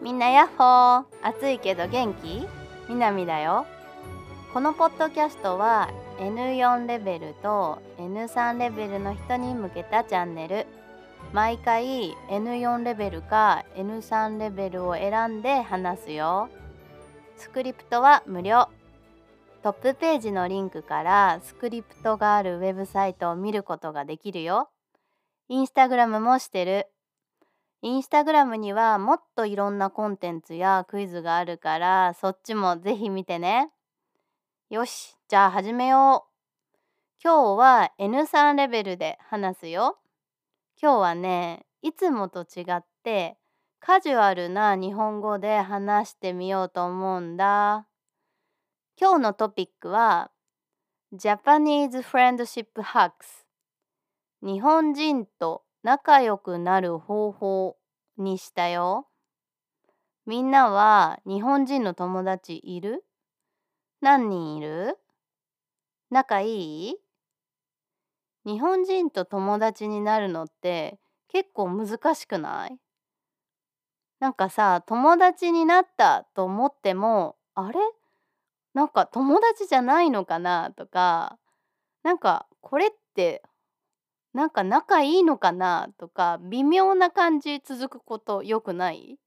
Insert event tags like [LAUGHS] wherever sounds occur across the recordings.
みんなやっほー。暑いけど元気？みなみだよ。このポッドキャストは N4 レベルと N3 レベルの人に向けたチャンネル。毎回 N4 レベルか N3 レベルを選んで話すよ。スクリプトは無料。トップページのリンクからスクリプトがあるウェブサイトを見ることができるよ。インスタグラムもしてる。インスタグラムにはもっといろんなコンテンツやクイズがあるからそっちもぜひ見てね。よし、じゃあ始めよう。今日は N3 レベルで話すよ。今日はね、いつもと違ってカジュアルな日本語で話してみようと思うんだ。今日のトピックは Japanese Friendship Hacks 日本人と仲良くなる方法にしたよ。みんなは日本人の友達いる？何人いる？仲いい？日本人と友達になるのって結構難しくない？なんかさ友達になったと思ってもあれ？なんか友達じゃないのかなとかなんかこれってなんか仲いいのかな？とか微妙な感じ続くことよくない？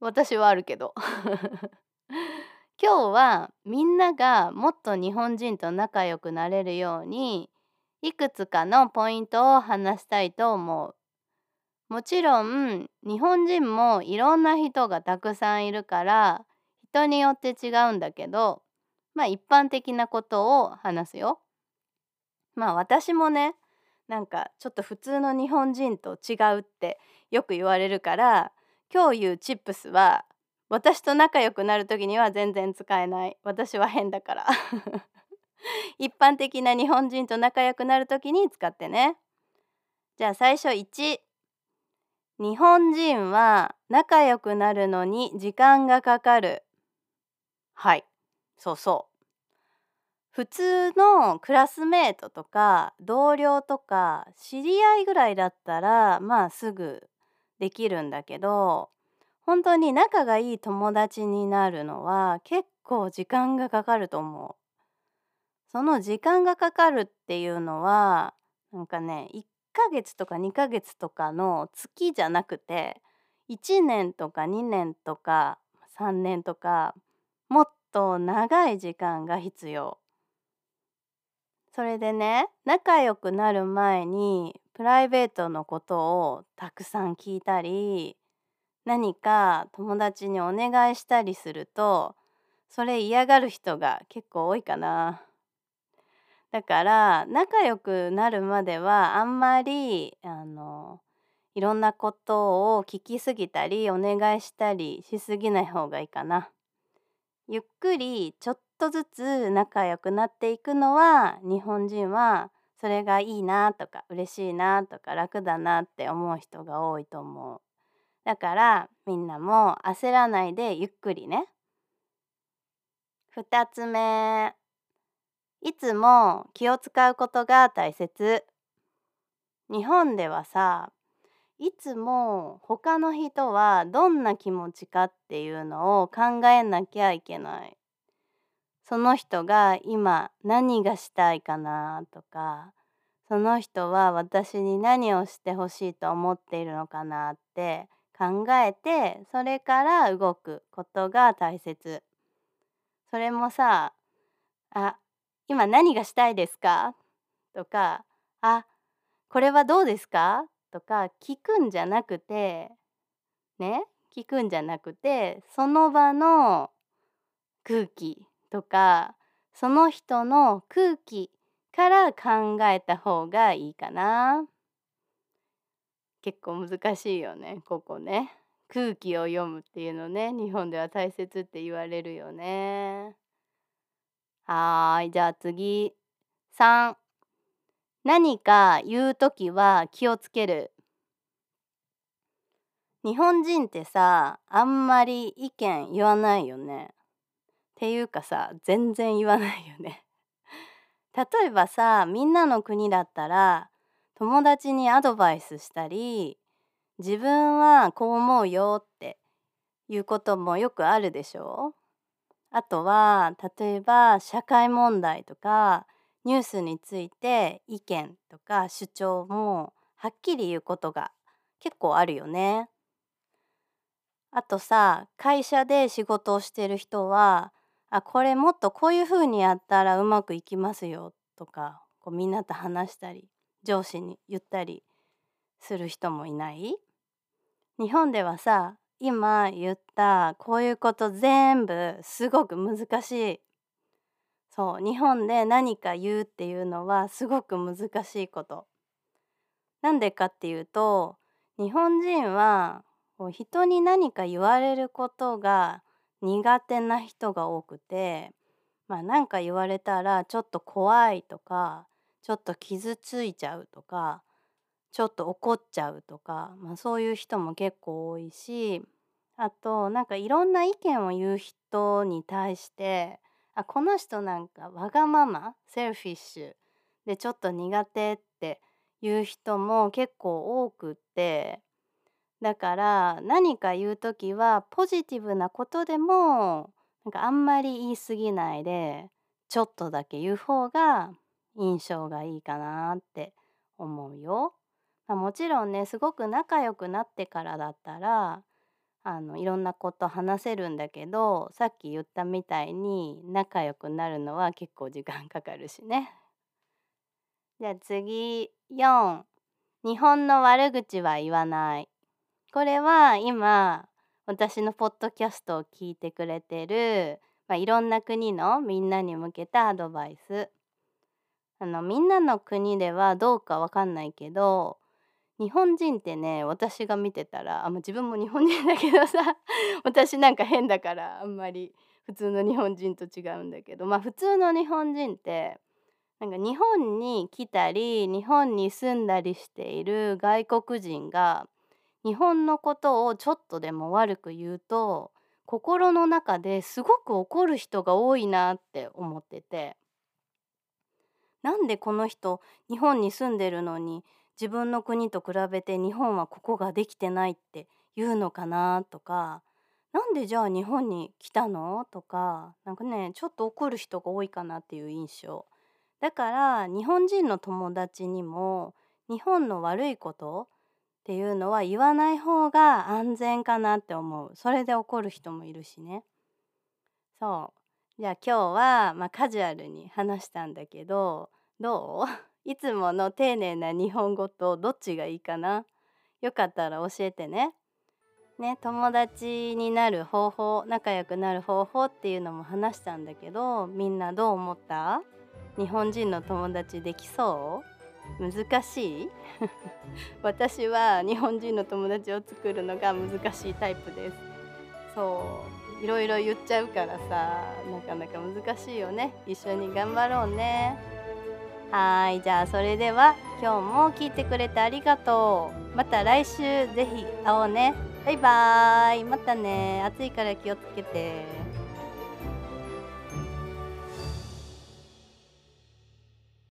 私はあるけど [LAUGHS] 今日はみんながもっと日本人と仲良くなれるようにいくつかのポイントを話したいと思う。もちろん日本人もいろんな人がたくさんいるから人によって違うんだけどまあ一般的なことを話すよ。まあ私もねなんかちょっと普通の日本人と違うってよく言われるから今日言うチップスは私と仲良くなる時には全然使えない。私は変だから。[LAUGHS] 一般的な日本人と仲良くなる時に使ってね。じゃあ最初1日本人は仲良くなるのに時間がかかる。はい。そうそう。普通のクラスメートとか同僚とか知り合いぐらいだったらまあすぐできるんだけど本当に仲がいい友達になるのは結構時間がかかると思う。その時間がかかるっていうのはなんかね1ヶ月とか2ヶ月とかの月じゃなくて1年とか2年とか3年とかもっと長い時間が必要。それでね仲良くなる前にプライベートのことをたくさん聞いたり何か友達にお願いしたりするとそれ嫌がる人が結構多いかな。だから仲良くなるまではあんまりあのいろんなことを聞きすぎたりお願いしたりしすぎない方がいいかな。ゆっくりちょっとずつ仲良くなっていくのは日本人はそれがいいなとか嬉しいなとか楽だなって思う人が多いと思う。だからみんなも焦らないでゆっくりね。2つ目いつも気を使うことが大切。日本ではさいつも他の人はどんな気持ちかっていうのを考えなきゃいけない。その人が今何がしたいかなとかその人は私に何をしてほしいと思っているのかなって考えてそれから動くことが大切。それもさ「あ今何がしたいですか?」とか「あこれはどうですか?」とか聞くんじゃなくてね聞くんじゃなくてその場の空気とかその人の空気から考えた方がいいかな。結構難しいよねここね。空気を読むっていうのね日本では大切って言われるよね。はいじゃあ次3何か言う時は気をつける。日本人ってさあんまり意見言わないよね。っていうかさ全然言わないよね。例えばさみんなの国だったら友達にアドバイスしたり自分はこう思うよっていうこともよくあるでしょ？あとは例えば社会問題とかニュースについて意見とか主張もはっきり言うことが結構あるよね。あとさ会社で仕事をしてる人はあこれもっとこういうふうにやったらうまくいきますよとかこうみんなと話したり上司に言ったりする人もいない？日本ではさ今言ったこういうこと全部すごく難しいそう日本で何か言うっていうのはすごく難しいこと。なんでかっていうと日本人は人に何か言われることが苦手な人が多くてまあ何か言われたらちょっと怖いとかちょっと傷ついちゃうとかちょっと怒っちゃうとか、まあ、そういう人も結構多いしあとなんかいろんな意見を言う人に対してあこの人なんかわがまま？セルフィッシュでちょっと苦手っていう人も結構多くってだから何か言う時はポジティブなことでもなんかあんまり言い過ぎないでちょっとだけ言う方が印象がいいかなって思うよ。まあ、もちろんねすごく仲良くなってからだったらあのいろんなこと話せるんだけどさっき言ったみたいに仲良くなるのは結構時間かかるしね。じゃあ次4日本の悪口は言わない。これは今私のポッドキャストを聞いてくれてる、まあ、いろんな国のみんなに向けたアドバイス。あのみんなの国ではどうかわかんないけど日本人ってね私が見てたらあ自分も日本人だけどさ [LAUGHS] 私なんか変だからあんまり普通の日本人と違うんだけどまあ普通の日本人ってなんか日本に来たり日本に住んだりしている外国人が日本のことをちょっとでも悪く言うと心の中ですごく怒る人が多いなって思ってて。なんでこの人日本に住んでるのに自分の国と比べて日本はここができてないって言うのかなとかなんでじゃあ日本に来たの？とかなんかねちょっと怒る人が多いかなっていう印象。だから日本人の友達にも日本の悪いこと？っていうのは言わない方が安全かなって思う。それで怒る人もいるしね。そう。じゃあ今日は、まあ、カジュアルに話したんだけどどう？いつもの丁寧な日本語とどっちがいいかな。よかったら教えてね。ね友達になる方法仲良くなる方法っていうのも話したんだけどみんなどう思った？日本人の友達できそう？難しい？[LAUGHS] 私は日本人の友達を作るのが難しいタイプです。そういろいろ言っちゃうからさなかなか難しいよね。一緒に頑張ろうね。はいじゃあそれでは今日も聞いてくれてありがとう。また来週ぜひ会おうね。バイバーイ。またね。暑いから気をつけて。